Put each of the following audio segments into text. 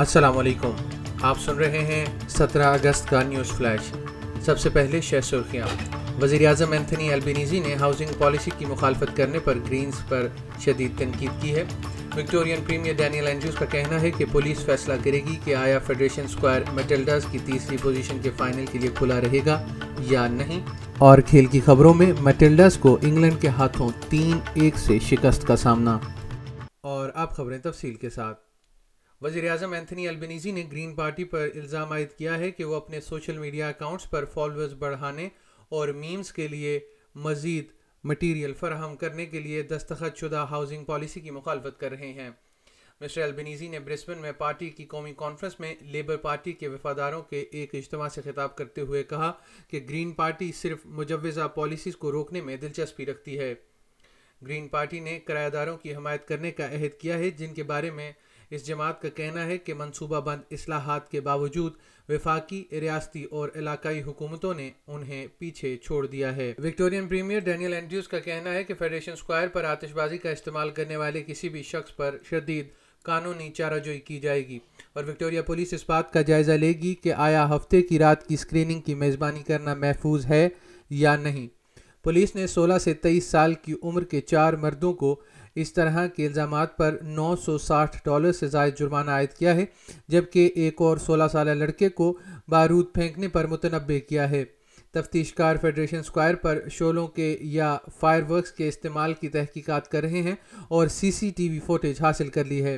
السلام علیکم۔ آپ سن رہے ہیں سترہ اگست کا نیوز فلیش۔ سب سے پہلے شہ سرخیاں۔ وزیر اعظم اینتھنی البینیزی نے ہاؤسنگ پالیسی کی مخالفت کرنے پر گرینز پر شدید تنقید کی ہے۔ وکٹورین پریمیئر ڈینیل اینڈریوز کا کہنا ہے کہ پولیس فیصلہ کرے گی کہ آیا فیڈریشن سکوائر میٹلڈاز کی تیسری پوزیشن کے فائنل کے لیے کھلا رہے گا یا نہیں۔ اور کھیل کی خبروں میں میٹلڈاز کو انگلینڈ کے ہاتھوں تین ایک سے شکست کا سامنا۔ اور اب خبریں تفصیل کے ساتھ۔ وزیر اعظم اینتھنی البنیزی نے گرین پارٹی پر الزام عائد کیا ہے کہ وہ اپنے سوشل میڈیا اکاؤنٹس پر فالوورز بڑھانے اور میمز کے لیے مزید مٹیریل فراہم کرنے کے لیے دستخط شدہ ہاؤسنگ پالیسی کی مخالفت کر رہے ہیں۔ مسٹر البنیزی نے برسبن میں پارٹی کی قومی کانفرنس میں لیبر پارٹی کے وفاداروں کے ایک اجتماع سے خطاب کرتے ہوئے کہا کہ گرین پارٹی صرف مجوزہ پالیسیز کو روکنے میں دلچسپی رکھتی ہے۔ گرین پارٹی نے کرایہ داروں کی حمایت کرنے کا عہد کیا ہے جن کے بارے میں اس جماعت کا کہنا ہے کہ منصوبہ بند اصلاحات کے باوجود وفاقی، ریاستی اور علاقائی حکومتوں نے انہیں پیچھے چھوڑ دیا ہے۔ وکٹورین پریمیئر ڈینیل اینڈریوز کا کہنا ہے کہ فیڈریشن سکوائر پر آتش بازی کا استعمال کرنے والے کسی بھی شخص پر شدید قانونی چارہ جوئی کی جائے گی اور وکٹوریا پولیس اس بات کا جائزہ لے گی کہ آیا ہفتے کی رات کی سکریننگ کی میزبانی کرنا محفوظ ہے یا نہیں۔ پولیس نے سولہ سے تیئیس سال کی عمر کے چار مردوں کو اس طرح کے الزامات پر نو سو ساٹھ ڈالر سے زائد جرمانہ عائد کیا ہے، جبکہ ایک اور سولہ سالہ لڑکے کو بارود پھینکنے پر متنبع کیا ہے۔ تفتیش کار فیڈریشن سکوائر پر شولوں کے یا فائر ورکس کے استعمال کی تحقیقات کر رہے ہیں اور سی سی ٹی وی فوٹیج حاصل کر لی ہے۔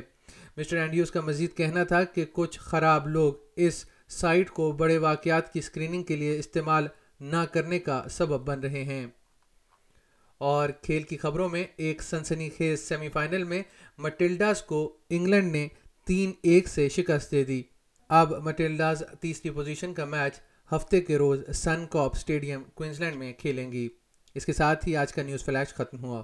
مسٹر اینڈیوز کا مزید کہنا تھا کہ کچھ خراب لوگ اس سائٹ کو بڑے واقعات کی سکریننگ کے لیے استعمال نہ کرنے کا سبب بن رہے ہیں۔ اور کھیل کی خبروں میں ایک سنسنی خیز سیمی فائنل میں مٹلڈاز کو انگلینڈ نے تین ایک سے شکست دے دی۔ اب مٹلڈاز تیسری پوزیشن کا میچ ہفتے کے روز سن کاپ سٹیڈیم کوئنزلینڈ میں کھیلیں گی۔ اس کے ساتھ ہی آج کا نیوز فلیش ختم ہوا۔